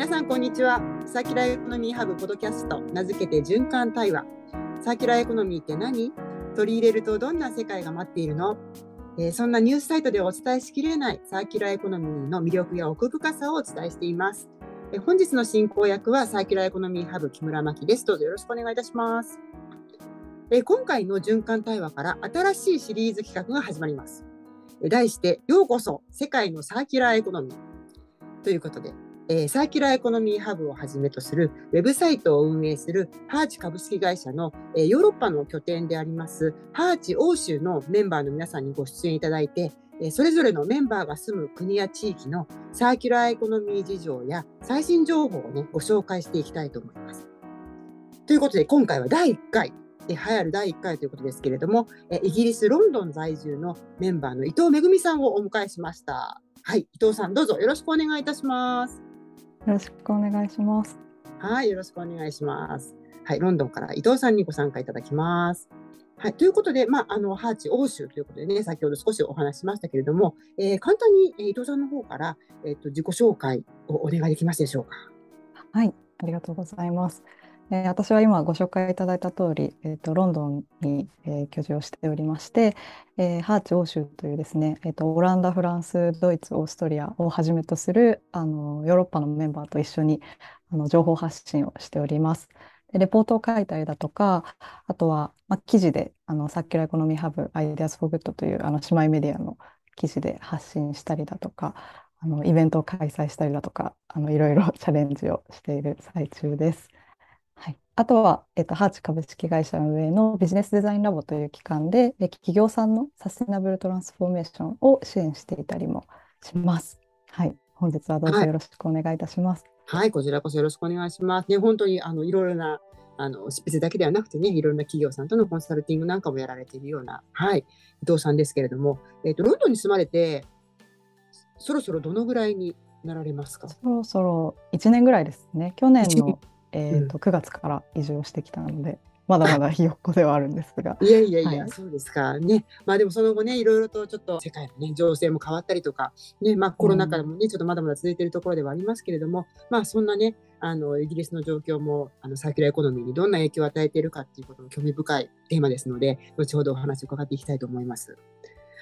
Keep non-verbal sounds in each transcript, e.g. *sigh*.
皆さんこんにちは。サーキュラーエコノミーハブポドキャスト名付けて循環対話。サーキュラーエコノミーって何？取り入れるとどんな世界が待っているの、えー、そんなニュースサイトでお伝えしきれないサーキュラーエコノミーの魅力や奥深さをお伝えしています、えー、本日の進行役はサーキュラーエコノミーハブ木村真希です。どうぞよろしくお願いいたします。え今回の循環対話から新しいシリーズ企画が始まります。題してようこそ世界のサーキュラーエコノミー。ということでえー、サーキュラーエコノミーハブをはじめとするウェブサイトを運営するハーチ株式会社の、えー、ヨーロッパの拠点でありますハーチ欧州のメンバーの皆さんにご出演いただいて、え、それぞれのメンバーが住む国や地域のサーキュラーエコノミー事情や最新情報をね、ご紹介していきたいと思います。ということで、今回は第1回、栄えある第1回ということですけれども、えイギリス・ロンドン在住のメンバーの伊藤めぐみさんをお迎えしました。はい、伊藤さん、どうぞよろしくお願いいたします。よろしくお願いします。はい、よろしくお願いします。はい、ロンドンから伊藤さんにご参加いただきます。はい、ということで、まあ、あのハーチ欧州ということでね、先ほど少しお話しましたけれども、えー、簡単に、えー、伊藤さんの方から、えーと、自己紹介をお願いできますでしょうか？はい、ありがとうございます。えー、私は今ご紹介いただいた通り、えーと、ロンドンに、えー、居住をしておりまして、えー、ハーチ欧州というですね、えーと、オランダ、フランス、ドイツ、オーストリアをはじめとするあのヨーロッパのメンバーと一緒にあの情報発信をしております。レポートを書いたりだとか、あとは、ま、記事であのサーキュラーエコノミーハブ、 IDEAS FOR GOOD というあの姉妹メディアの記事で発信したりだとか、あのイベントを開催したりだとか、あのいろいろチャレンジをしている最中です。はい、あとは、えっと、ハーチ株式会社運営のビジネスデザインラボという機関で、企業さんのサステナブルトランスフォーメーションを支援していたりもします。はい、本日はどうぞよろしくお願いいたします。はい、はい、こちらこそよろしくお願いします。ね、本当にあのいろいろなあの執筆だけではなくてね、いろんな企業さんとのコンサルティングなんかもやられているような、はい、伊藤さんですけれども、えっ、と、ロンドンに住まれて、そろそろどのぐらいになられますか？そろそろ1年ぐらいですね。去年のえーと、うん、9月から移住をしてきたのでまだまだひよっこではあるんですが。*laughs* いやいやいや、はい、そうですかね。まあでもその後ね、いろいろとちょっと世界のね、情勢も変わったりとか、ね、まあコロナ禍もね、ちょっとまだまだ続いているところではありますけれども、まあそんなね、あの、イギリスの状況も、あの、サーキュラーエコノミーにどんな影響を与えているかっていうことも興味深いテーマですので、後ほどお話を伺っていきたいと思います。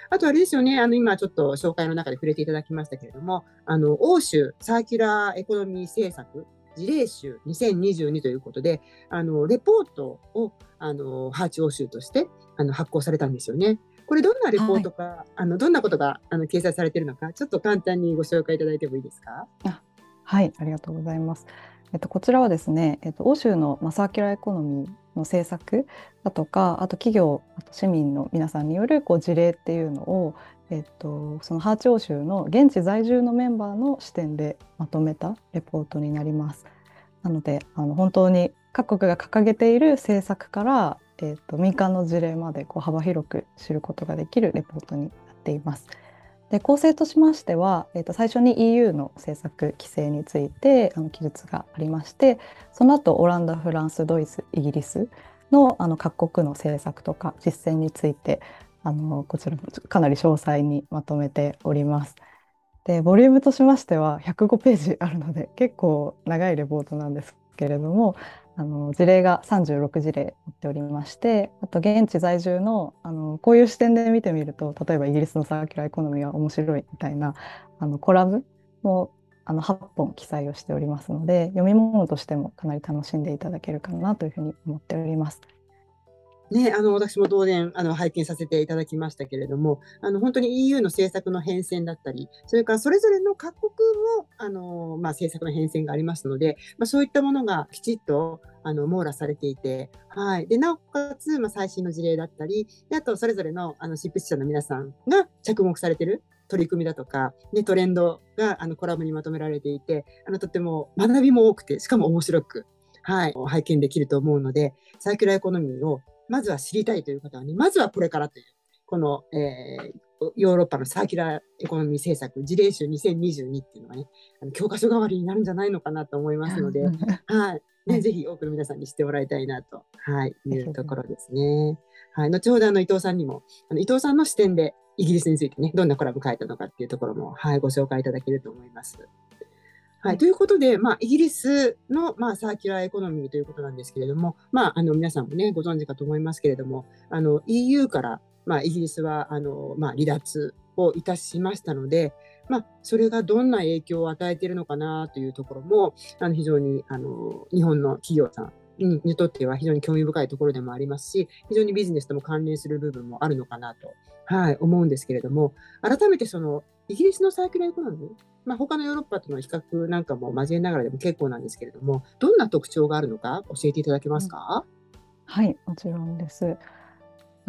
あとあれですよね、あの今ちょっと紹介の中で触れていただきましたけれども、あの欧州サーキュラーエコノミー政策事例集2022ということで、あのレポートをあのハーチ欧州としてあの発行されたんですよね。これどんなレポートか、はい、あのどんなことがあの掲載されているのか、ちょっと簡単にご紹介いただいてもいいですか？あはい、ありがとうございます。えっと、こちらはですね、えっと、欧州の、まあ、サーキュラーエコノミーの政策だとか、あと企業、あと市民の皆さんによるこう事例っていうのを、えっと、そのハーチ欧州の現地在住のメンバーの視点でまとめたレポートになります。なのであの本当に各国が掲げている政策から、えーと、民間の事例までこう幅広く知ることができるレポートになっています。で構成としましては、えー、と最初に EU の政策規制についてあの記述がありましてその後オランダフランスドイツイギリスのあの各国の政策とか実践についてあのこちらもかなり詳細にまとめております。でボリュームとしましては105ページあるので結構長いレポートなんですけれどもあの事例が36事例載っておりましてあと現地在住のあのこういう視点で見てみると例えばイギリスのサーキュラーエコノミーは面白いみたいなあのコラムもあの8本記載をしておりますので読み物としてもかなり楽しんでいただけるかなというふうに思っております。ね、あの私も同年あの拝見させていただきましたけれども、あの本当に EU の政策の変遷だったり、それからそれぞれの各国もあの、まあ、政策の変遷がありますので、まあ、そういったものがきちっとあの網羅されていて、はい、でなおかつ、まあ、最新の事例だったり、であとそれぞれのあの執筆者の皆さんが着目されてる取り組みだとか、ね、トレンドがあのコラムにまとめられていて、あのとても学びも多くて、しかも面白く、はい、拝見できると思うので、サーキュラーエコノミーをまずは知りたいという方はね、まずはこれからという、この、えー、ヨーロッパのサーキュラーエコノミー政策事例集2022っていうのがね、あの教科書代わりになるんじゃないのかなと思いますので、はい。ね、ぜひ多くの皆さんに知ってもらいたいなと、はい、いうところですね。はい。後ほどあの伊藤さんにも、あの伊藤さんの視点でイギリスについてね、どんなコラム書いたのかっていうところも、はい、ご紹介いただけると思います。はい、ということで、まあ、イギリスの、まあ、サーキュラーエコノミーということなんですけれども、まあ、あの皆さんもねご存知かと思いますけれどもあの EU から、まあ、イギリスはあの、まあ、離脱をいたしましたので、まあ、それがどんな影響を与えているのかなというところもあの非常にあの日本の企業さんにとっては非常に興味深いところでもありますし非常にビジネスとも関連する部分もあるのかなと、はい、思うんですけれども改めてそのイギリスのサーキュラーエコノミーまあ、他のヨーロッパとの比較なんかも交えながらでも結構なんですけれども、どんな特徴があるのか教えていただけますか、うん、はい、もちろんです。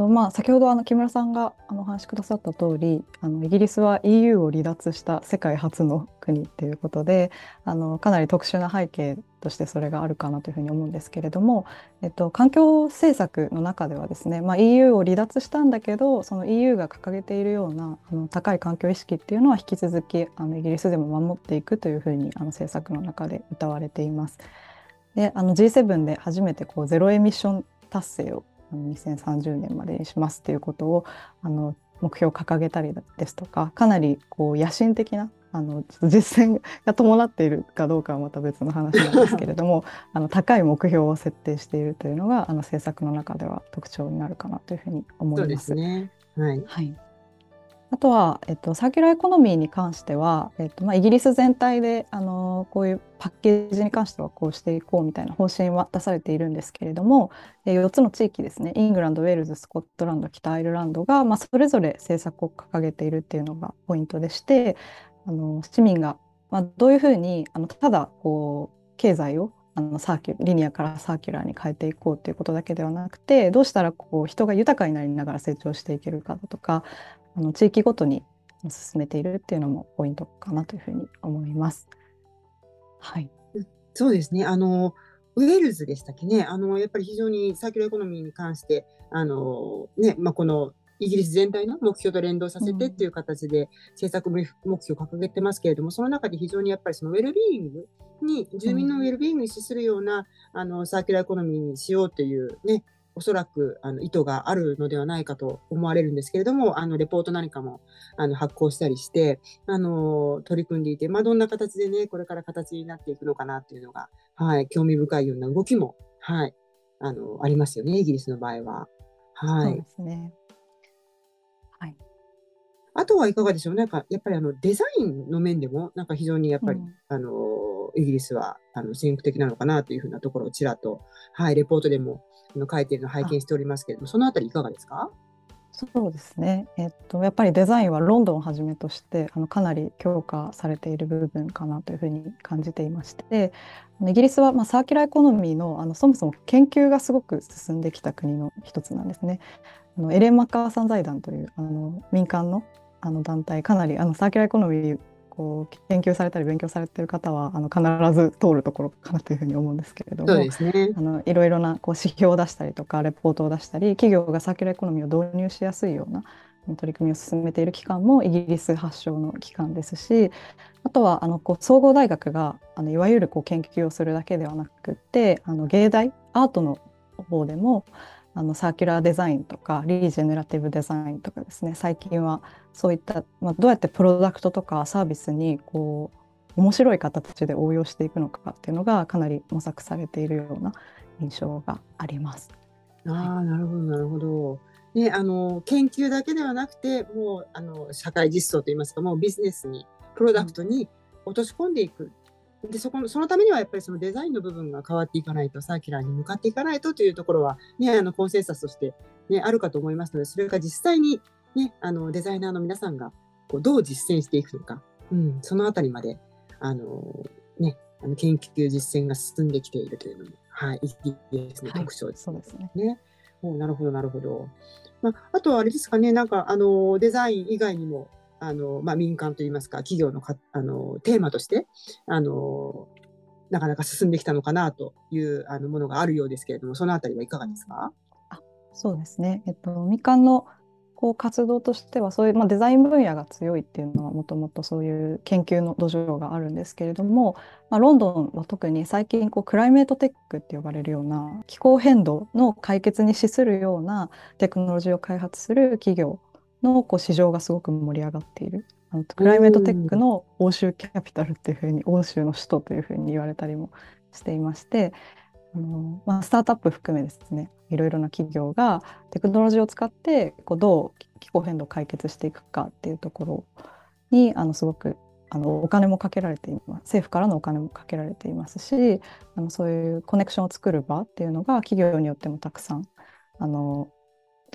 まあ、先ほどあの木村さんがあのお話しくださった通りあのイギリスは EU を離脱した世界初の国っていうことであのかなり特殊な背景としてそれがあるかなというふうに思うんですけれども、えっと、環境政策の中ではですね、まあ、EU を離脱したんだけどその EU が掲げているようなあの高い環境意識っていうのは引き続きあのイギリスでも守っていくというふうにあの政策の中で謳われています。であの G7 で初めてこうゼロエミッション達成を2030年までにしますっていうことをあの目標を掲げたりですとかかなりこう野心的なあの実践が伴っているかどうかはまた別の話なんですけれども *laughs* あの高い目標を設定しているというのがあの政策の中では特徴になるかなというふうに思います。そうですね。はい、はいあとは、えっと、サーキュラーエコノミーに関しては、えっとまあ、イギリス全体であのこういうパッケージに関してはこうしていこうみたいな方針は出されているんですけれども、え4つの地域ですね。イングランドウェールズスコットランド北アイルランドが、まあ、それぞれ政策を掲げているっていうのがポイントでしてあの市民が、まあ、どういうふうにあのただこう経済をあのサーキュリニアからサーキュラーに変えていこうということだけではなくてどうしたらこう人が豊かになりながら成長していけるかだとかあの地域ごとに進めているっていうのもポイントかなというふうに思います。はい、そうですね。あのウェールズでしたっけね。あのやっぱり非常にサーキュラーエコノミーに関してあの、ねまあ、このイギリス全体の目標と連動させてっていう形で政策目標を掲げてますけれども、その中で非常にやっぱりそのウェルビーイングに、住民のウェルビーイングに資するような、あのサーキュラーエコノミーにしようというね、おそらくあの意図があるのではないかと思われるんですけれども、あのレポート何かもあの発行したりして、あの取り組んでいて、まあ、どんな形でね、これから形になっていくのかなっていうのが、はい、興味深いような動きも、はい、あのありますよね、イギリスの場合は。はい、そうですね。はい、あとはいかがでしょう。なんかやっぱりあのデザインの面でもなんか非常にやっぱり、うん、あのイギリスはあの先駆的なのかなというふうなところをちらっと、はい、レポートでも書いているのを拝見しておりますけれどもそのあたりいかがですか？そうですね、えっと、やっぱりデザインはロンドンをはじめとしてあのかなり強化されている部分かなというふうに感じていましてイギリスは、まあ、サーキュラーエコノミーのあのそもそも研究がすごく進んできた国の一つなんですね。あのエレン・マッカーサン財団というあの民間のあの団体かなりあのサーキュラーエコノミーこう研究されたり勉強されてる方はあの必ず通るところかなというふうに思うんですけれども、ね、あのいろいろなこう指標を出したりとかレポートを出したり企業がサーキュラーエコノミーを導入しやすいような取り組みを進めている機関もイギリス発祥の機関ですしあとはあのこう総合大学があのいわゆるこう研究をするだけではなくてあの芸大アートの方でもあのサーキュラーデザインとかリージェネラティブデザインとかですね最近はそういった、まあ、どうやってプロダクトとかサービスにこう面白い形で応用していくのかっていうのがかなり模索されているような印象があります。ああ、なるほどなるほど。ね、あの研究だけではなくてもうあの社会実装といいますかもうビジネスにプロダクトに落とし込んでいくでそこのそのためにはやっぱりそのデザインの部分が変わっていかないとサーキュラーに向かっていかないとというところは、ね、あのコンセンサスとして、ね、あるかと思いますのでそれが実際に、ね、あのデザイナーの皆さんがこうどう実践していくのか、うん、そのあたりまであの、ね、あの研究実践が進んできているというのも、はい、いいですね、特徴です、そうですね。ね。おなるほどなるほど。まあ、あとはあれですかねなんかあのデザイン以外にもあの、まあ、民間といいますか、企業のかあのテーマとして、あの、なかなか進んできたのかなというあのものがあるようですけれども、そのあたりはいかがですか？あそうですね。えっと、民間のこう活動としてはそういう、まあ、デザイン分野が強いっていうのはもともとそういう研究の土壌があるんですけれども、まあ、ロンドンは特に最近こうクライメートテックって呼ばれるような気候変動の解決に資するようなテクノロジーを開発する企業のこう市場がすごく盛り上がっている。あのクライメートテックの欧州キャピタルっていうふうに欧州の首都というふうに言われたりもしていましてあの、まあ、スタートアップ含めですねいろいろな企業がテクノロジーを使ってこうどう気候変動を解決していくかっていうところにあのすごくあのお金もかけられています政府からのお金もかけられていますしあのそういうコネクションを作る場っていうのが企業によってもたくさんあの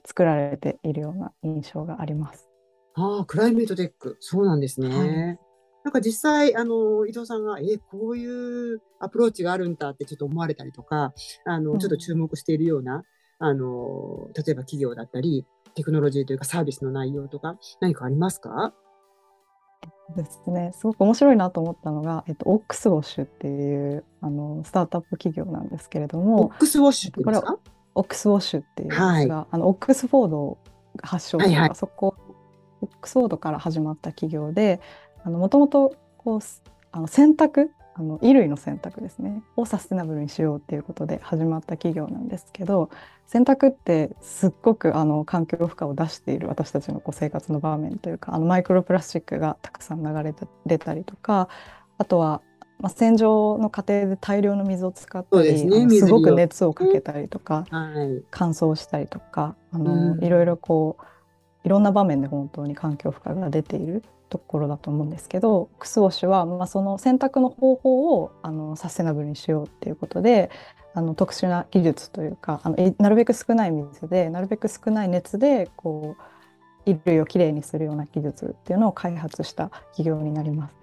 作られているような印象があります。ああ、クライメートテック。そうなんですね。はい、なんか実際、あの、伊藤さんが、え、こういうアプローチがあるんだってちょっと思われたりとか、あの、ちょっと注目しているような、あの、例えば企業だったり、テクノロジーというかサービスの内容とか、何かありますか？ですね、すごく面白いなと思ったのが、えっと、オックスウォッシュっていうあのスタートアップ企業なんですけれども、オックスウォッシュってですか？オックスウォッシュっていうんですが、はい、あのオックスフォードが発祥とか、はいはい、そこオックスフォードから始まった企業でもともと洗濯あの衣類の洗濯ですね。をサステナブルにしようっていうことで始まった企業なんですけど洗濯ってすっごくあの環境負荷を出している私たちのこう生活の場面というかあのマイクロプラスチックがたくさん流れて出たりとかあとはまあ、洗浄の過程で大量の水を使ったり、ね、すごく熱をかけたりとか、はい、乾燥したりとかあの、うん、いろいろこういろんな場面で本当に環境負荷が出ているところだと思うんですけどクスウォッシュは、まあ、その選択の方法をあのサステナブルにしようっていうことであの特殊な技術というかあのなるべく少ない水でなるべく少ない熱でこう衣類をきれいにするような技術っていうのを開発した企業になります。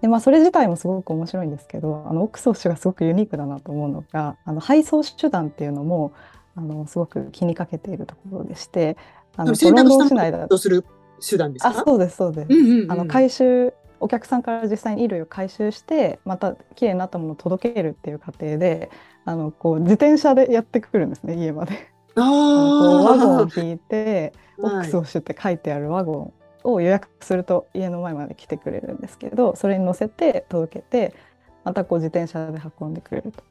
でまあ、それ自体もすごく面白いんですけどあのオックスウォッシュがすごくユニークだなと思うのがあの配送手段っていうのもあのすごく気にかけているところでしてあのロンドン市内だとする？手段ですか？あそうですそうです、うんうんうん、あの回収お客さんから実際に衣類を回収してまた綺麗になったものを届けるっていう過程であのこう自転車でやってくるんですね家まで。ああワゴンを引いて「オックスをシュ」って書いてあるワゴンを予約すると家の前まで来てくれるんですけどそれに乗せて届けてまたこう自転車で運んでくれると。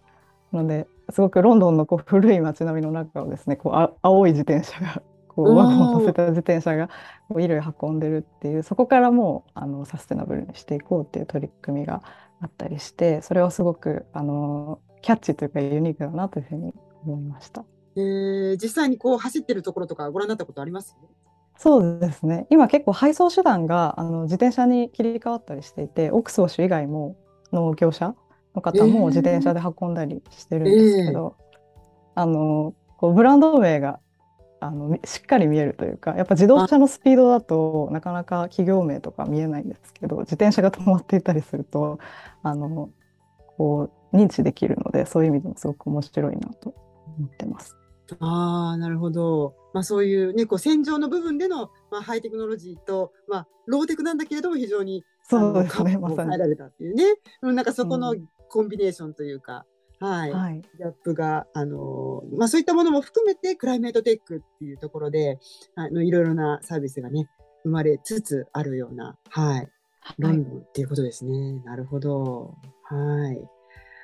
なのですごくロンドンのこう古い街並みの中をですねこうあ青い自転車がこうワゴンを乗せた自転車がこう衣類運んでるっていうそこからもうあのサステナブルにしていこうっていう取り組みがあったりしてそれはすごくあのキャッチというかユニークだなというふうに思いました。えー、実際にこう走ってるところとかご覧になったことあります？そうですね。今結構配送手段があの自転車に切り替わったりしていてオックスウォッシュ以外もの業者の方も自転車で運んだりしてるんですけど、えー、あのこうブランド名があのしっかり見えるというかやっぱ自動車のスピードだとなかなか企業名とか見えないんですけど自転車が止まっていたりするとあのこう認知できるのでそういう意味でもすごく面白いなと思ってます。ああ、なるほど。まあ、そういうね、こう戦場の部分での、まあ、ハイテクノロジーと、まあ、ローテクなんだけれども、非常に、そうですね、まさに。えられたっていうね、なんかそこのコンビネーションというか、うん、はい、はい、ギャップが、あのまあ、そういったものも含めて、クライメートテックっていうところで、あのいろいろなサービスがね、生まれつつあるような、はい、ロンドンっていうことですね。なるほど。はい。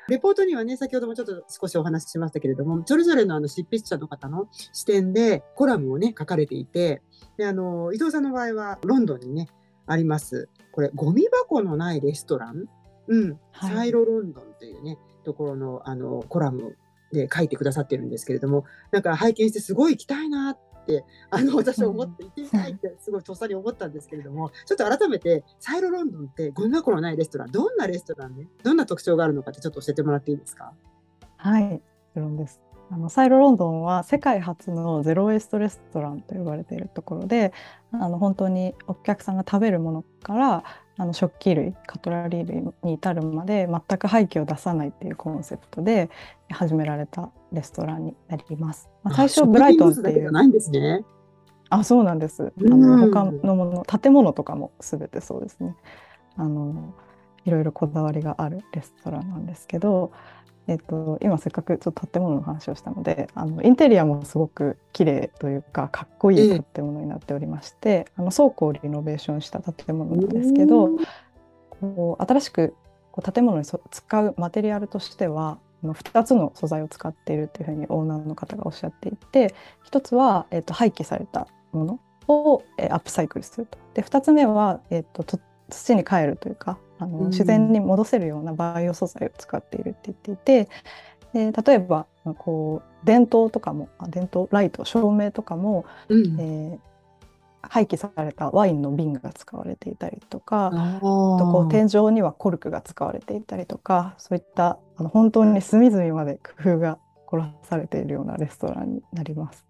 レポートにはね、先ほどもちょっと少しお話ししましたけれども、それぞれのあの執筆者の方の視点でコラムをね、書かれていて、で、あの、伊藤さんの場合はロンドンにね、あります。これ、ゴミ箱のないレストラン、うん、はい、サイロロンドンというね、ところのあのコラムで書いてくださってるんですけれども、なんか拝見してすごい行きたいなってあの私は思って行ってみたいってすごいとっさに思ったんですけれどもちょっと改めてサイロロンドンってゴミ箱のないレストランどんなレストランねどんな特徴があるのかってちょっと教えてもらっていいですか？はいですあのサイロロンドンは世界初のゼロウェストレストランと呼ばれているところであの本当にお客さんが食べるものからあの食器類カトラリー類に至るまで全く廃棄を出さないっていうコンセプトで始められたレストランになります。まあ、最初ブライトンっていう。ないんですね。あそうなんです。あの他のもの建物とかもすべてそうですね。あのいろいろこだわりがあるレストランなんですけど、えっと、今せっかくちょっと建物の話をしたのであのインテリアもすごく綺麗というかかっこいい建物になっておりまして、あの倉庫をリノベーションした建物なんですけど、こう新しくこう建物に使うマテリアルとしては2つの素材を使っているというふうにオーナーの方がおっしゃっていて1つは、えっと、廃棄されたものを、えー、アップサイクルすると。で2つ目は、えーと、と土に帰るというかあの、自然に戻せるようなバイオ素材を使っているって言っていてで例えばこう電灯とかも電灯ライト照明とかも、うん、えー、廃棄されたワインの瓶が使われていたりとかあとこう天井にはコルクが使われていたりとかそういったあの本当に隅々まで工夫が凝らされているようなレストランになります。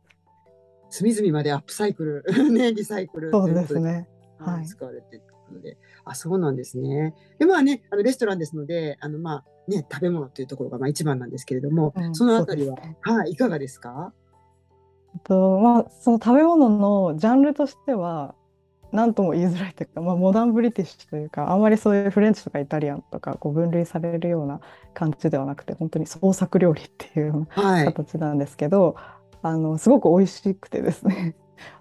隅々までアップサイクル、*laughs* ね、リサイクルそうですね。はい、使われているので、あ、そうなんですね。で、まあね、あのレストランですので、あのまあね、食べ物というところがまあ一番なんですけれども、うん、そのあたりは、ね、はい、いかがですか？とまあその食べ物のジャンルとしては何とも言いづらいというか、まあ、モダンブリティッシュというかあんまりそういうフレンチとかイタリアンとかこう分類されるような感じではなくて本当に創作料理っていうような形なんですけど、はい、あのすごく美味しくてですね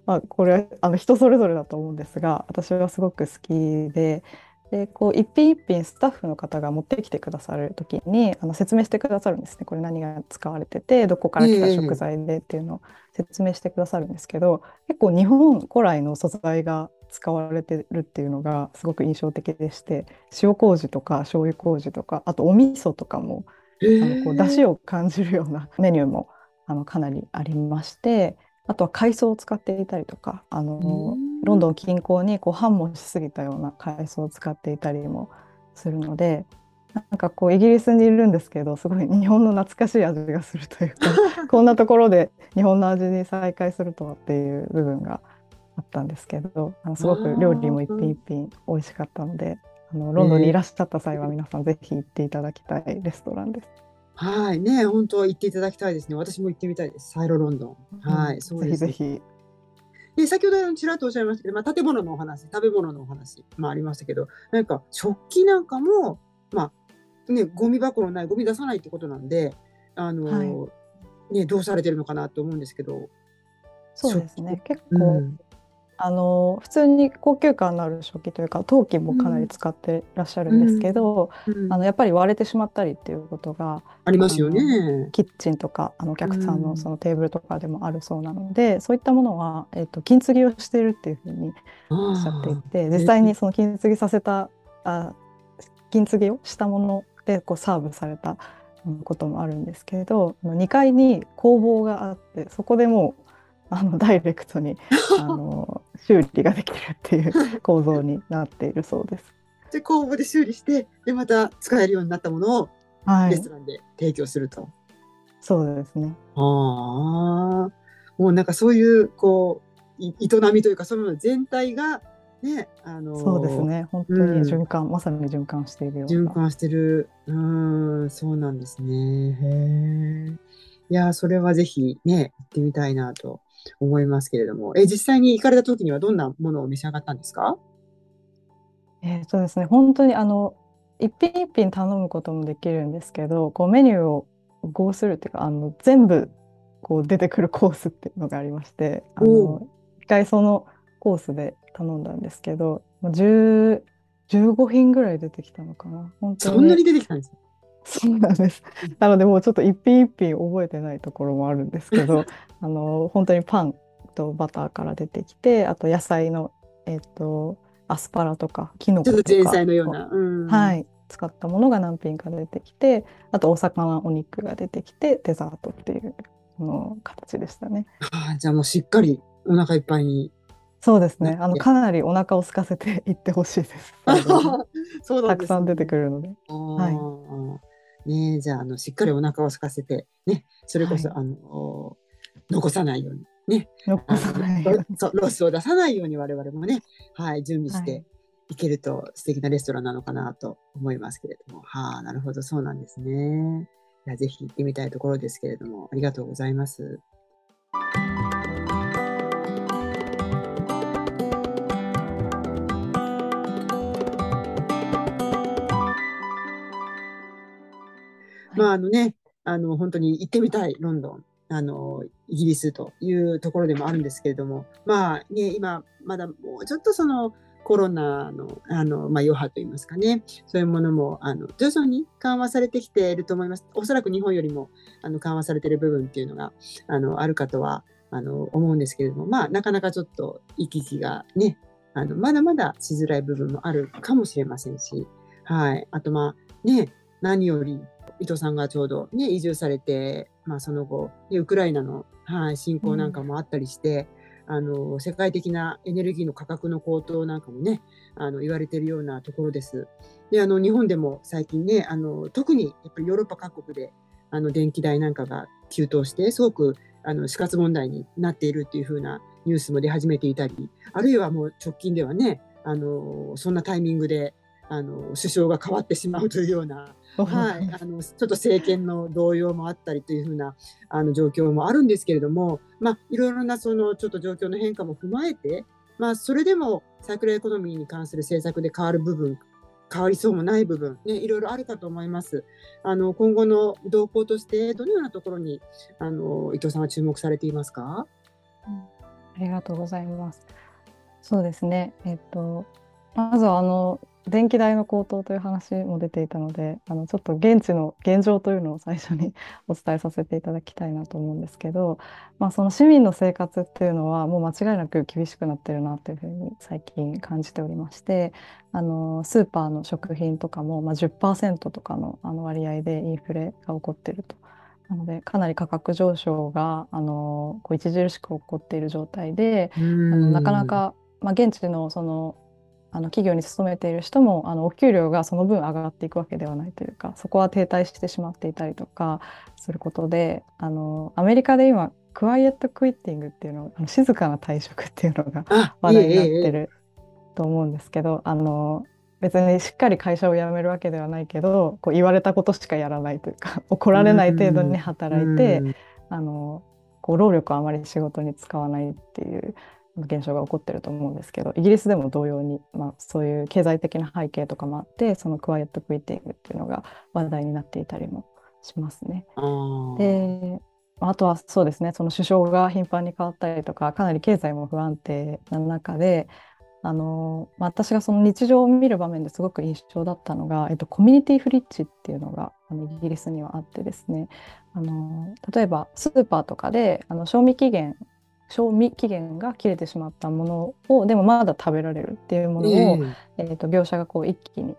まあこれあの人それぞれだと思うんですが私はすごく好きででこう一品一品スタッフの方が持ってきてくださる時にあの説明してくださるんですね。これ何が使われててどこから来た食材でっていうのを説明してくださるんですけど、結構日本古来の素材が使われてるっていうのがすごく印象的でして塩麹とか醤油麹とかあとお味噌とかも、あのこう出汁を感じるようなメニューもあのかなりありましてあとは海藻を使っていたりとかあのロンドン近郊にこう繁茂しすぎたような海藻を使っていたりもするのでなんかこうイギリスにいるんですけどすごい日本の懐かしい味がするというか *laughs* こんなところで日本の味に再会するとはっていう部分があったんですけどあのすごく料理も一品一品美味しかったのであのロンドンにいらっしゃった際は皆さんぜひ行っていただきたいレストランです。はい。ね本当行っていただきたいですね。私も行ってみたいです。サイロロンドン。はい、そうです、ぜひぜひ。で先ほどちらっとおっしゃいましたけど、まあ、建物のお話食べ物のお話、まあ、ありましたけどなんか食器なんかも、まあね、ゴミ箱のないゴミ出さないってことなんであの、はい、ね、どうされてるのかなと思うんですけど。そうですね。結構、うん、あの普通に高級感のある食器というか陶器もかなり使ってらっしゃるんですけど、うん。うん、あのやっぱり割れてしまったりっていうことがありますよね。キッチンとかあのお客さんのそのテーブルとかでもあるそうなので、そういったものは、えーと、金継ぎをしているっていうふうにおっしゃっていて実際にその金継ぎさせたあ金継ぎをしたものでこうサーブされたこともあるんですけれど2階に工房があってそこでもうあのダイレクトに *laughs* あの修理ができるっていう *laughs* 構造になっているそうです。で工房で修理してでまた使えるようになったものをレストランで提供すると。そうですね。ああもうなんかそういうこう営みというかその全体がねあのそうですね本当に循環、うん、まさに循環しているような。循環してるうんそうなんですね。へえ。いやそれはぜひね行ってみたいなと思いますけれども、え実際に行かれた時にはどんなものを召し上がったんですか？えー、そうですね本当にあの一品一品頼むこともできるんですけどこうメニューを合するっていうかあの全部こう出てくるコースっていうのがありましてあの一回そのコースで頼んだんですけど15品ぐらい出てきたのかな。本当に。そんなに出てきたんですか？そうなんです。なのでもうちょっと一品一品覚えてないところもあるんですけど、*laughs* あの本当にパンとバターから出てきて、あと野菜のえっ、ー、とアスパラとかキノコとか、前菜のような、うん、はい使ったものが何品か出てきて、あとお魚お肉が出てきてデザートっていうの形でしたね。ああじゃあもうしっかりお腹いっぱいにそうですね。あのかなりお腹を空かせていってほしいです。*laughs* そう、ね、たくさん出てくるので。はい。ね。じゃあ、あの、しっかりお腹を空かせて、ね、それこそ、はい、あの、残さないように、ね。残さない *laughs* う、ロスを出さないように我々もね、はい、準備していけると素敵なレストランなのかなと思いますけれども、はあ、なるほど、そうなんですね。いやぜひ行ってみたいところですけれども、ありがとうございます。まああのね、あの本当に行ってみたいロンドン、あのイギリスというところでもあるんですけれども、まあね、今まだもうちょっとそのコロナのあの、まあ、余波といいますかね、そういうものもあの徐々に緩和されてきていると思います。おそらく日本よりもあの緩和されている部分っていうのがあのあるかとはあの思うんですけれども、まあ、なかなかちょっと行き来がね、あのまだまだしづらい部分もあるかもしれませんし、はい、あとまあね、何より伊藤さんがちょうど、ね、移住されて、まあ、その後、ねウクライナの、はい、侵攻なんかもあったりして、うん、あの世界的なエネルギーの価格の高騰なんかもねあの言われているようなところです。であの日本でも最近ねあの特にやっぱりヨーロッパ各国であの電気代なんかが急騰してすごくあの死活問題になっているっていう風なニュースも出始めていたりあるいはもう直近ではねあのそんなタイミングであの首相が変わってしまうというような、はい、あのちょっと政権の動揺もあったりというふうなあの状況もあるんですけれども、まあ、いろいろなそのちょっと状況の変化も踏まえて、まあ、それでもサークルエコノミーに関する政策で変わる部分変わりそうもない部分、ね、いろいろあるかと思います。あの今後の動向としてどのようなところにあの伊藤さんは注目されていますか、うん、ありがとうございます。そうですね。えっとまずはあの電気代の高騰という話も出ていたのであのちょっと現地の現状というのを最初に *laughs* お伝えさせていただきたいなと思うんですけど、まあ、その市民の生活っていうのはもう間違いなく厳しくなってるなというふうに最近感じておりましてあのスーパーの食品とかも、まあ、10%とかのあの割合でインフレが起こっていると。なのでかなり価格上昇があのこう著しく起こっている状態であのなかなか、まあ、現地のそのあの企業に勤めている人もあのお給料がその分上がっていくわけではないというかそこは停滞してしまっていたりとかすることであのアメリカで今クワイエットクイッティングっていうのあの静かな退職っていうのが話題になってると思うんですけど、あの別にしっかり会社を辞めるわけではないけどこう言われたことしかやらないというか *laughs* 怒られない程度に働いて、あのこう労力をあまり仕事に使わないっていう現象が起こってると思うんですけどイギリスでも同様に、まあ、そういう経済的な背景とかもあってそのクワイエットクイッティングっていうのが話題になっていたりもしますね。であとはそうですねその首相が頻繁に変わったりとかかなり経済も不安定な中であの、まあ、私がその日常を見る場面ですごく印象だったのが、えっと、コミュニティフリッジっていうのがあのイギリスにはあってですねあの例えばスーパーとかであの賞味期限賞味期限が切れてしまったものをでもまだ食べられるっていうものを、えー、と業者がこう一気に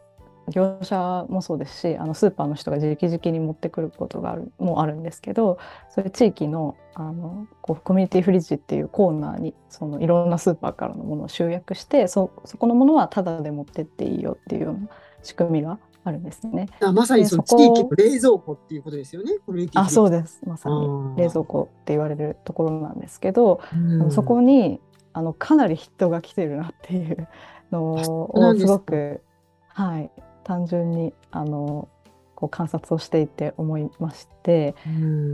業者もそうですしあのスーパーの人が直々に持ってくることがあるもあるんですけどそういう地域のあのこうコミュニティフリッジっていうコーナーにそのいろんなスーパーからのものを集約してそそこのものはタダで持ってっていいよっていうような仕組みがあるんですね。あまさにその地域の冷蔵庫っていうことですよね。あそうです。まさに冷蔵庫って言われるところなんですけど、そこにあのかなり人が来てるなっていうのをすごくはい単純にあのこう観察をしていて思いまして、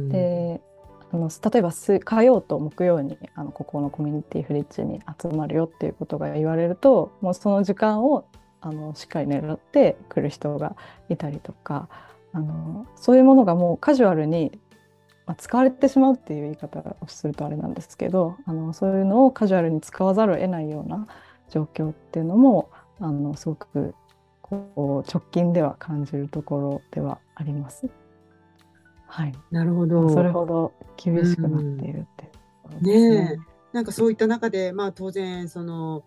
であの例えば火曜と木曜にあのここのコミュニティフリッジに集まるよっていうことが言われるともうその時間をあのしっかり狙って来る人がいたりとかあのそういうものがもうカジュアルに、まあ、使われてしまうっていう言い方をするとあれなんですけどあのそういうのをカジュアルに使わざるを得ないような状況っていうのもあのすごくこう直近では感じるところではあります。はい、なるほど。それほど厳しくなっているって、うん、ねなんかそういった中で、まあ、当然その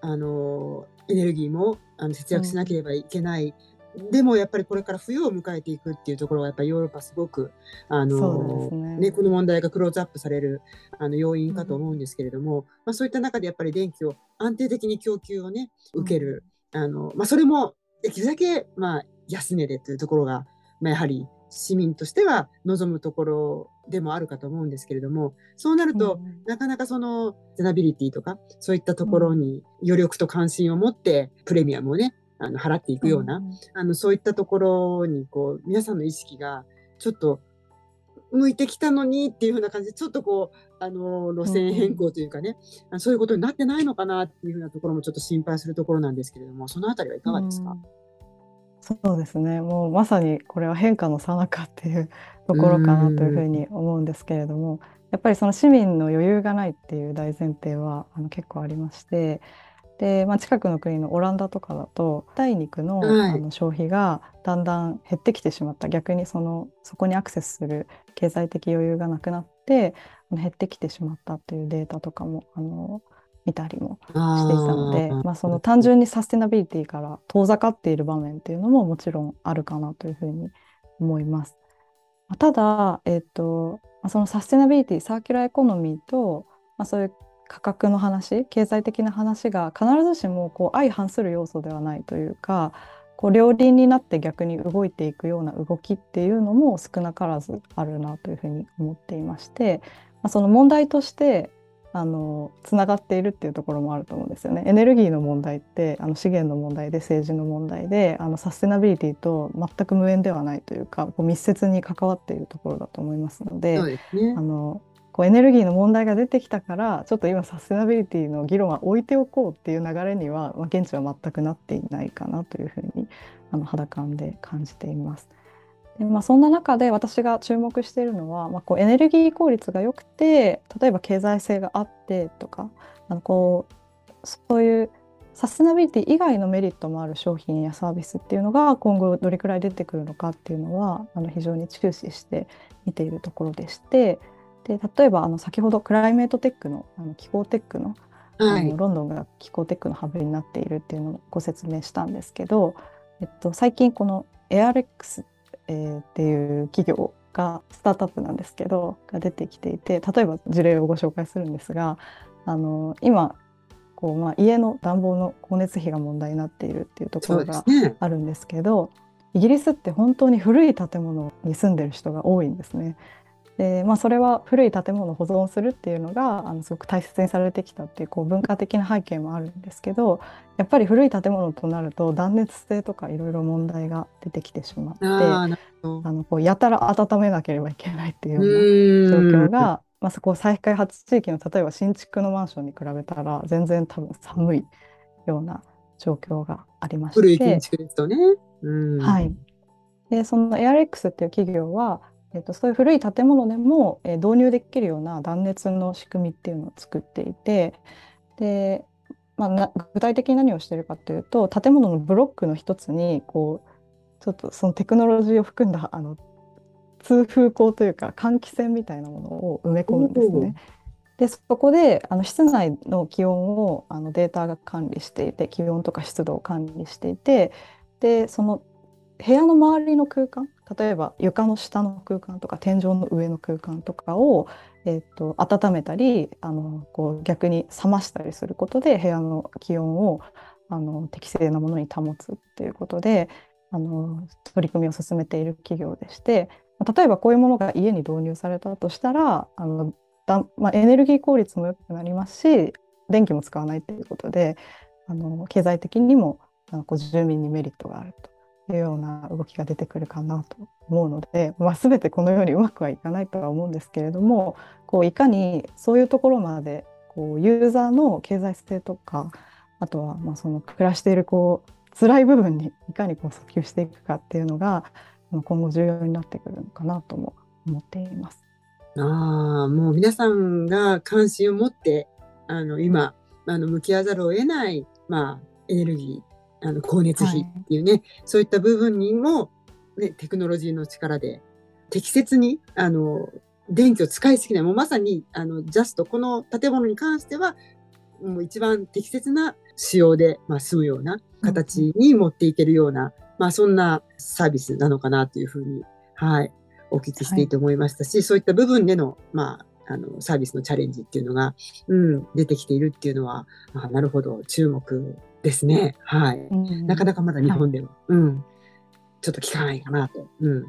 あのエネルギーもあの節約しなければいけない、うん、でもやっぱりこれから冬を迎えていくっていうところがやっぱりヨーロッパすごくあの、ね、ね、この問題がクローズアップされるあの要因かと思うんですけれども、うん、まあ、そういった中でやっぱり電気を安定的に供給をね受ける、うん、あのまあ、それもできるだけ、まあ、安値でというところが、まあ、やはり市民としては望むところでもあるかと思うんですけれどもそうなると、うん、なかなかそのセナビリティとかそういったところに余力と関心を持ってプレミアムをねあの払っていくような、うん、あのそういったところにこう皆さんの意識がちょっと向いてきたのにっていうふうな感じでちょっとこうあの路線変更というかね、うん、そういうことになってないのかなっていうふうなところもちょっと心配するところなんですけれどもそのあたりはいかがですか、そうですね。もうまさにこれは変化の最中っていうところかなというふうに思うんですけれどもやっぱりその市民の余裕がないっていう大前提はあの結構ありましてで、まあ、近くの国のオランダとかだと体肉の,、はい。あの消費がだんだん減ってきてしまった。逆にそのそこにアクセスする経済的余裕がなくなって減ってきてしまったっていうデータとかもあの見たりもしていたのでまあ、その単純にサステナビリティから遠ざかっている場面っていうのももちろんあるかなというふうに思います。まあただ、えっとまあ、そのサステナビリティサーキュラーエコノミーと、まあ、そういう価格の話経済的な話が必ずしもこう相反する要素ではないというかこう両輪になって逆に動いていくような動きっていうのも少なからずあるなというふうに思っていまして、まあ、その問題としてあのつながっているっていうところもあると思うんですよね。エネルギーの問題ってあの資源の問題で政治の問題であのサステナビリティと全く無縁ではないというかこう密接に関わっているところだと思いますのでですねあ。のこうエネルギーの問題が出てきたからちょっと今サステナビリティの議論は置いておこうっていう流れには、まあ、現地は全くなっていないかなというふうにあの肌感で感じています。でまあ、そんな中で私が注目しているのは、まあ、こうエネルギー効率が良くて例えば経済性があってとかあのこうそういうサステナビリティ以外のメリットもある商品やサービスっていうのが今後どれくらい出てくるのかっていうのはあの非常に注視して見ているところでしてで例えばあの先ほどクライメートテックのあの気候テックのはいあの。ロンドンが気候テックのハブになっているっていうのをご説明したんですけど、えっと、最近この ARX、えーっていう企業がスタートアップなんですけどが出てきていて例えば事例をご紹介するんですがあの今こう、まあ、家の暖房の光熱費が問題になっているっていうところが。あるんですけどイギリスって本当に古い建物に住んでる人が多いんですね。でまあ、それは古い建物を保存するっていうのがあのすごく大切にされてきたっていうこう文化的な背景もあるんですけどやっぱり古い建物となると断熱性とかいろいろ問題が出てきてしまってあのこうやたら温めなければいけないっていううような状況が、まあ、そこ再開発地域の例えば新築のマンションに比べたら全然多分寒いような状況がありまして。古い建築ですとね。うん。はい。で、その ARX っていう企業は、えっと、そういう古い建物でも、えー導入できるような断熱の仕組みっていうのを作っていて、で、まあ、な具体的に何をしてるかというと、建物のブロックの一つに、こう、ちょっとそのテクノロジーを含んだ、あの、通風口というか換気扇みたいなものを埋め込むんですね。でそこであの室内の気温をあのデータが管理していて気温とか湿度を管理していてでその部屋の周りの空間例えば床の下の空間とか天井の上の空間とかを、えっと温めたりあのこう逆に冷ましたりすることで部屋の気温をあの適正なものに保つっていうことであの取り組みを進めている企業でして例えばこういうものが家に導入されたとしたらあのだまあ、エネルギー効率も良くなりますし電気も使わないということであの経済的にもあのこう住民にメリットがあると。いうような動きが出てくるかなと思うので、まあ、全てこのようにうまくはいかないとは思うんですけれどもこういかにそういうところまでこうユーザーの経済性とかあとはまあその暮らしているこう辛い部分にいかにこう訴求していくかっていうのがあの今後重要になってくるのかなとも思っています。ああ、もう皆さんが関心を持って、あの、今、あの、向き合わざるを得ない、まあ、エネルギー、あの、光熱費っていうね、そういった部分にも、ね、テクノロジーの力で、適切に、あの、電気を使いすぎない、もうまさに、あの、ジャスト、この建物に関しては、もう一番適切な使用で、まあ、済むような形に持っていけるような、まあ、そんなサービスなのかなというふうに、はい、お聞きしていて思いましたし、そういった部分での、まあ、あの、サービスのチャレンジっていうのが、うん、出てきているっていうのは、あなるほど、注目ですね。はい。なかなかまだ日本では、うん、ちょっと効かないかなと、うん、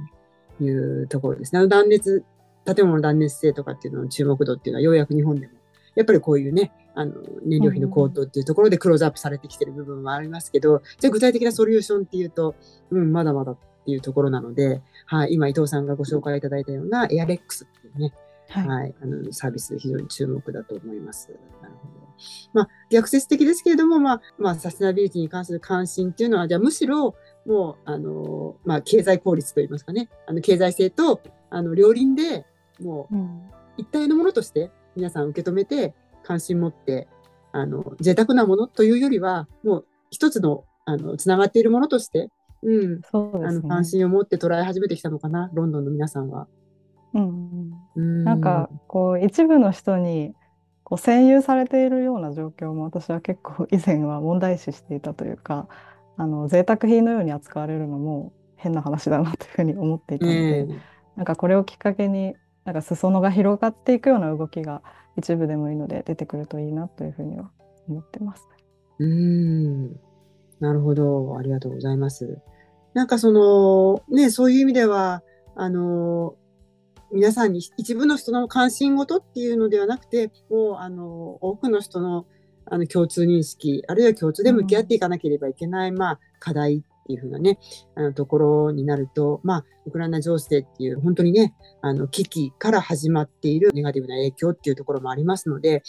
いうところですね。あの断熱、建物の断熱性とかっていうのの注目度っていうのは、ようやく日本でも、やっぱりこういうね、あの、燃料費の高騰っていうところでクローズアップされてきてる部分はありますけど、じゃあ具体的なソリューションっていうと、うん、まだまだっていうところなので、はい、今伊藤さんがご紹介いただいたようなエアレックスっていうね、はいはい、あのサービス非常に注目だと思います。なるほど。まあ、逆説的ですけれども、まあ、まあ、サステナビリティに関する関心っていうのは、じゃあむしろ、もう、あの、まあ、経済効率といいますかね、あの、経済性と、あの、両輪で、もう、うん一体のものとして、皆さん受け止めて、関心持って、あの贅沢なものというよりはもう一つのあのつながっているものとして、うん、あの関心を持って捉え始めてきたのかなロンドンの皆さんは。うん、うん、なんかこう一部の人にこう占有されているような状況も私は結構以前は問題視していたというかあの贅沢品のように扱われるのも変な話だなというふうに思っていたので、えー、なんかこれをきっかけになんか裾野が広がっていくような動きが一部でもいいので出てくるといいなというふうには思ってます。うん。なるほど。ありがとうございます。なんかそのねそういう意味ではあの皆さんに一部の人の関心事っていうのではなくてもうあの多くの人のあの共通認識あるいは共通で向き合っていかなければいけない、うん、まあ、課題っていうふうなねあのところになると、まあ、ウクライナ情勢っていう本当にねあの危機から始まっているネガティブな影響っていうところもありますので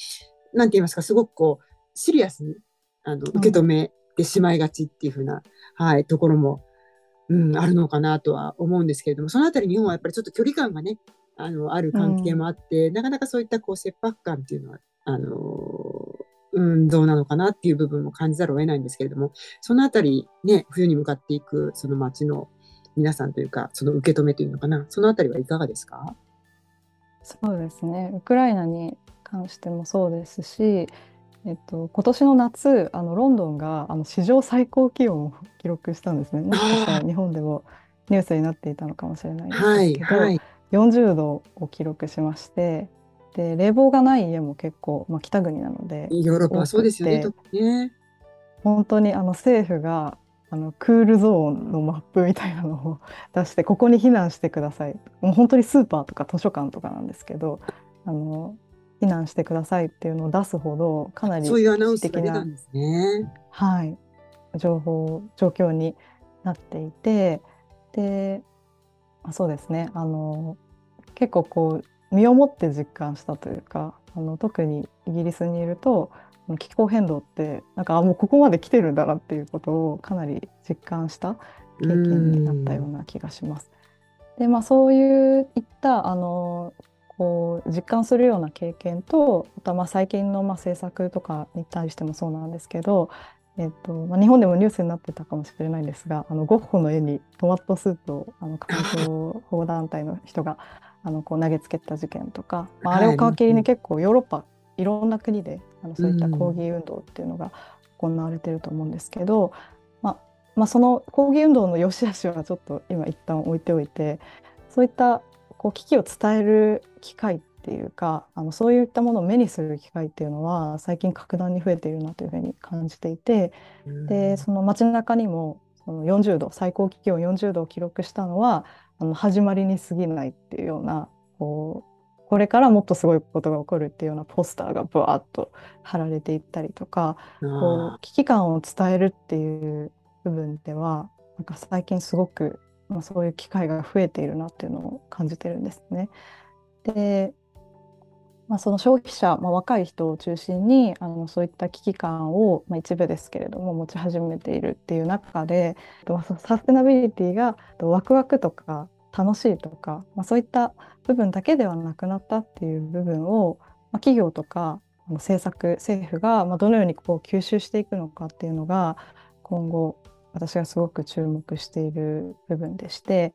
何て言いますかすごくこうシリアスにあの受け止めてしまいがちっていうふうな、はい、ところもうん、あるのかなとは思うんですけれども、そのあたり日本はやっぱりちょっと距離感がね、あの、ある関係もあって、うん、なかなかそういったこう切迫感っていうのは、あの、うん、どうなのかなっていう部分も感じざるを得ないんですけれども、そのあたりね、冬に向かっていくその街の皆さんというか、その受け止めというのかな、そのあたりはいかがですか？そうですね、ウクライナに関してもそうですし、えっと、今年の夏あのロンドンがあの史上最高気温を *laughs* 記録したんですね。もしかしたら日本でもニュースになっていたのかもしれないですけど、はいはい、40度を記録しましてで冷房がない家も結構、まあ、北国なのでヨーロッパはそうですよね。ね本当にあの政府があのクールゾーンのマップみたいなのを *laughs* 出してここに避難してくださいもう本当にスーパーとか図書館とかなんですけどあの避難してくださいっていうのを出すほどかなりそういうアナウンスが出たんですね。はい、情報状況になっていてであそうですねあの結構こう身をもって実感したというかあの特にイギリスにいると気候変動ってなんかあもうここまで来てるんだなっていうことをかなり実感した経験になったような気がします。でまあそういういったあのこう実感するような経験とあとはまあ最近のまあ政策とかに対してもそうなんですけど、えっとまあ、日本でもニュースになってたかもしれないんですがあのゴッホの絵にトマトスープをあの環境保護団体の人があのこう投げつけた事件とか、まあ、あれを皮切りに結構ヨーロッパいろんな国であのそういった抗議運動っていうのが行われてると思うんですけど、まあまあ、その抗議運動の良し悪しはちょっと今一旦置いておいてそういったこう危機を伝える機会っていうかあのそういったものを目にする機会っていうのは最近格段に増えているなというふうに感じていて、でその街中にもその40度最高気温40度を記録したのはあの始まりに過ぎないっていうようなこうこれからもっとすごいことが起こるっていうようなポスターがブワーッと貼られていったりとかこう危機感を伝えるっていう部分ではなんか最近すごくまあ、そういう機会が増えているなっていうのを感じてるんですね。で、まあ、その消費者、まあ、若い人を中心にあのそういった危機感を、まあ、一部ですけれども持ち始めているっていう中でサステナビリティがワクワクとか楽しいとか、まあ、そういった部分だけではなくなったっていう部分を、まあ、企業とか政策政府がどのようにこう吸収していくのかっていうのが今後私がすごく注目している部分でして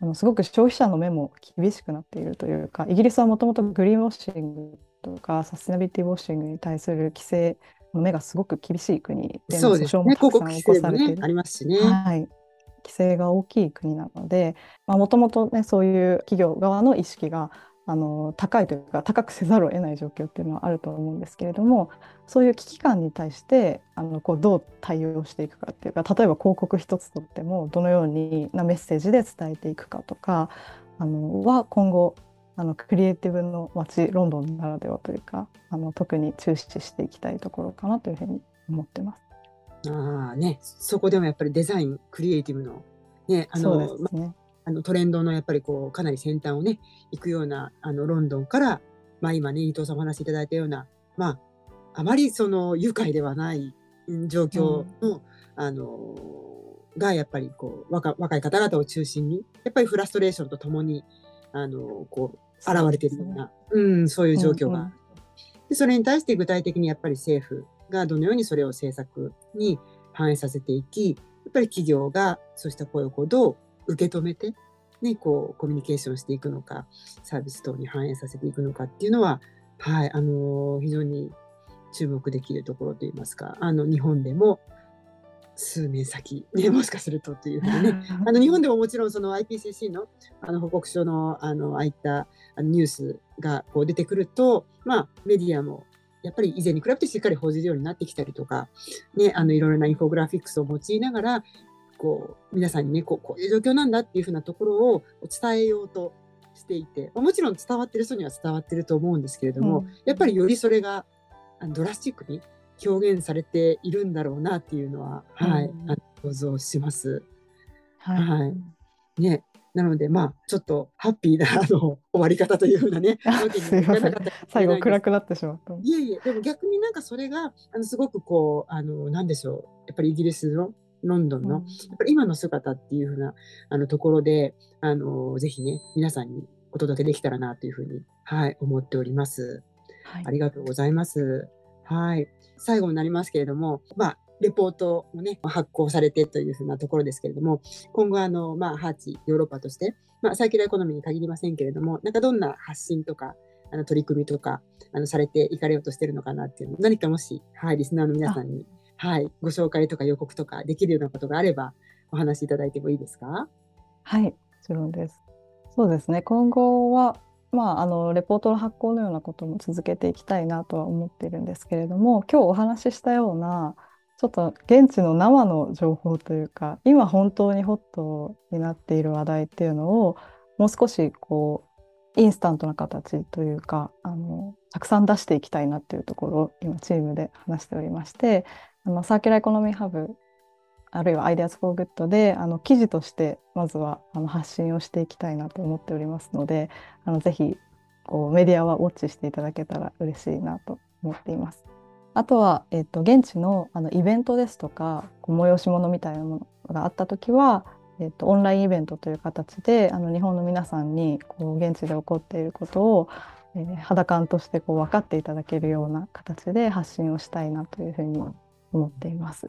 あのすごく消費者の目も厳しくなっているというかイギリスはもともとグリーンウォッシングとかサステナビリティウォッシングに対する規制の目がすごく厳しい国で訴訟もたくさん起こされている、ね、ありますしね。はい。規制が大きい国なのでもともとねそういう企業側の意識があの高いというか高くせざるを得ない状況っていうのはあると思うんですけれどもそういう危機感に対してあのこうどう対応していくかっていうか例えば広告一つとってもどのようになメッセージで伝えていくかとかあのは今後あのクリエイティブの街ロンドンならではというかあの特に注視していきたいところかなというふうに思ってます。あね、そこでもやっぱりデザインクリエイティブの,、ねあのそうですね、あのトレンドのやっぱりこうかなり先端をね行くようなあのロンドンから、まあ、今ね伊藤さんお話しいただいたような、まあ、あまりその愉快ではない状況のうん、あのがやっぱりこう若若い方々を中心にやっぱりフラストレーションとともにあのこう現れているようなう、ね、うん、そういう状況が、うんうん、でそれに対して具体的にやっぱり政府がどのようにそれを政策に反映させていき、やっぱり企業がそうした声をこうどう受け止めて、ね、こうコミュニケーションしていくのか、サービス等に反映させていくのかっていうのは、はい、あの非常に注目できるところといいますか、あの日本でも数年先、ね、もしかするとというふうにね、あの日本でももちろんその IPCC のあの報告書のあのああいったあのニュースがこう出てくると、まあ、メディアもやっぱり以前に比べてしっかり報じるようになってきたりとか、ね、あのいろいろなインフォグラフィックスを用いながら、こう皆さんにねこう、こういう状況なんだっていうふうなところを伝えようとしていて、もちろん伝わってる人には伝わってると思うんですけれども、うん、やっぱりよりそれがドラスチックに表現されているんだろうなっていうのは、はい、想像します。はい、はい、ね、なので、まあ、ちょっとハッピーなあの終わり方というふうなね、最後暗くなってしまった。いえいえ、でも逆になんかそれが、あのすごくこう、あの、なんでしょう、やっぱりイギリスのロンドンの、やっぱり今の姿っていうふうなあのところで、あの、ぜひね、皆さんにお届けできたらなというふうに、はい、思っております。はい、ありがとうございます。はい。最後になりますけれども、まあ、レポートもね、発行されてというふうなところですけれども、今後、あの、まあ、ハーチヨーロッパとして、まあ、サーキュラーエコノミーに限りませんけれども、なんかどんな発信とか、あの取り組みとか、あのされていかれようとしてるのかなっていうの何かもし、はい、リスナーの皆さんに、はい、ご紹介とか予告とかできるようなことがあれば、お話しいただいてもいいですか？はい、もちろんです。そうですね、今後は、まあ、あのレポートの発行のようなことも続けていきたいなとは思っているんですけれども今日お話ししたようなちょっと現地の生の情報というか今本当にホットになっている話題っていうのをもう少しこうインスタントな形というかあのたくさん出していきたいなっていうところを今チームで話しておりましてあのサーキュラーエコノミーハブあるいは IDEAS FOR GOOD であの記事としてまずはあの発信をしていきたいなと思っておりますのであのぜひこうメディアはウォッチしていただけたら嬉しいなと思っています。あとは、えーと、現地のあのイベントですとかこう催し物みたいなものがあった時は、えーと、オンラインイベントという形であの日本の皆さんにこう現地で起こっていることを、えー、肌感としてこう分かっていただけるような形で発信をしたいなというふうに思っています。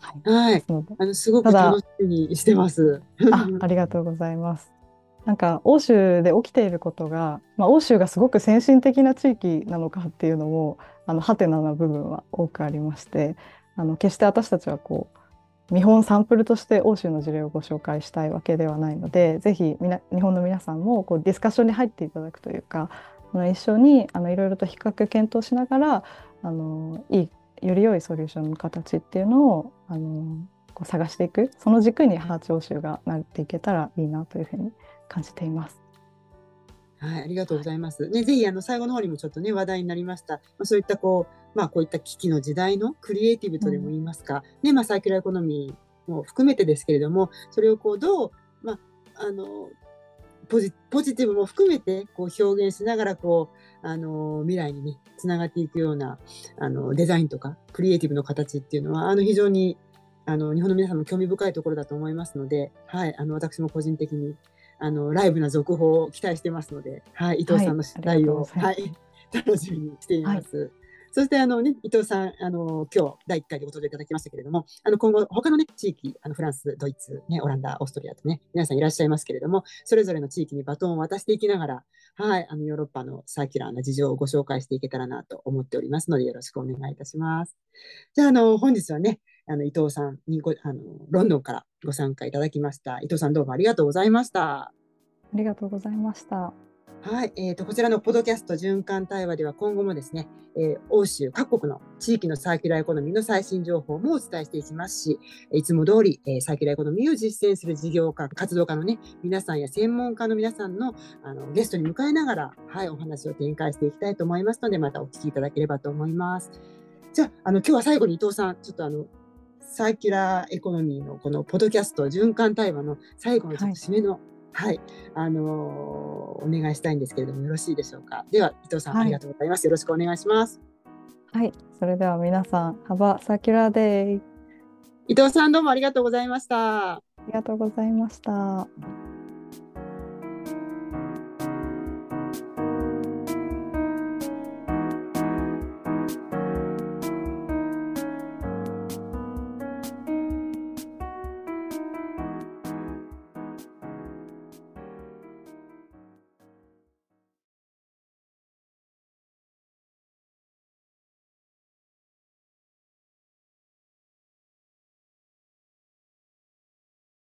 はい、はい、あのすごく楽しみにしてます。あありがとうございます。なんか欧州で起きていることが、まあ、欧州がすごく先進的な地域なのかっていうのもあのハテナな部分は多くありましてあの決して私たちはこう見本サンプルとして欧州の事例をご紹介したいわけではないのでぜひみな日本の皆さんもこうディスカッションに入っていただくというかあの一緒にあのいろいろと比較検討しながらあのいいより良いソリューションの形っていうのをあのこう探していくその軸にハーチ欧州がなっていけたらいいなというふうに感じています。はい、ありがとうございます。ね、ぜひあの最後の方にもちょっとね話題になりました。まあ、そういったこうまあこういった危機の時代のクリエイティブとでも言いますか、うん、ね、まあサーキュラーエコノミーも含めてですけれども、それをこうどうまああのポジポジティブも含めてこう表現しながらこうあの未来にねつながっていくようなあのデザインとかクリエイティブの形っていうのはあの非常にあの日本の皆さんも興味深いところだと思いますので、はい、あの私も個人的にあのライブな続報を期待してますので、はい、伊藤さんの取材を、はい、楽しみにしています。はい、そしてあの、ね、伊藤さん、あの今日第1回でご登場いただきましたけれども、あの今後、他の、ね、地域、あのフランス、ドイツ、ね、オランダ、オーストリアとね、皆さんいらっしゃいますけれども、それぞれの地域にバトンを渡していきながら、はい、あのヨーロッパのサーキュラーな事情をご紹介していけたらなと思っておりますので、よろしくお願いいたします。じゃあ、あの本日はね、あの伊藤さんにごあのロンドンからご参加いただきました。伊藤さんどうもありがとうございました。ありがとうございました。はい、えーと、こちらのポドキャスト循環対話では今後もですね、えー、欧州各国の地域のサーキュラーエコノミーの最新情報もお伝えしていきますし、いつも通り、えー、サーキュラーエコノミーを実践する事業家、活動家のね、皆さんや専門家の皆さんのあのゲストに迎えながら、はい、お話を展開していきたいと思いますので、またお聞きいただければと思います。じゃあ、あの今日は最後に伊藤さん、ちょっとあのサーキュラーエコノミーのこのポドキャスト循環対話の最後のちょっと締めの、はいはい、あのー、お願いしたいんですけれどもよろしいでしょうか？では伊藤さん、はい、ありがとうございます。よろしくお願いします。はい、それでは皆さん、 Have a circular day。伊藤さんどうもありがとうございました。ありがとうございました。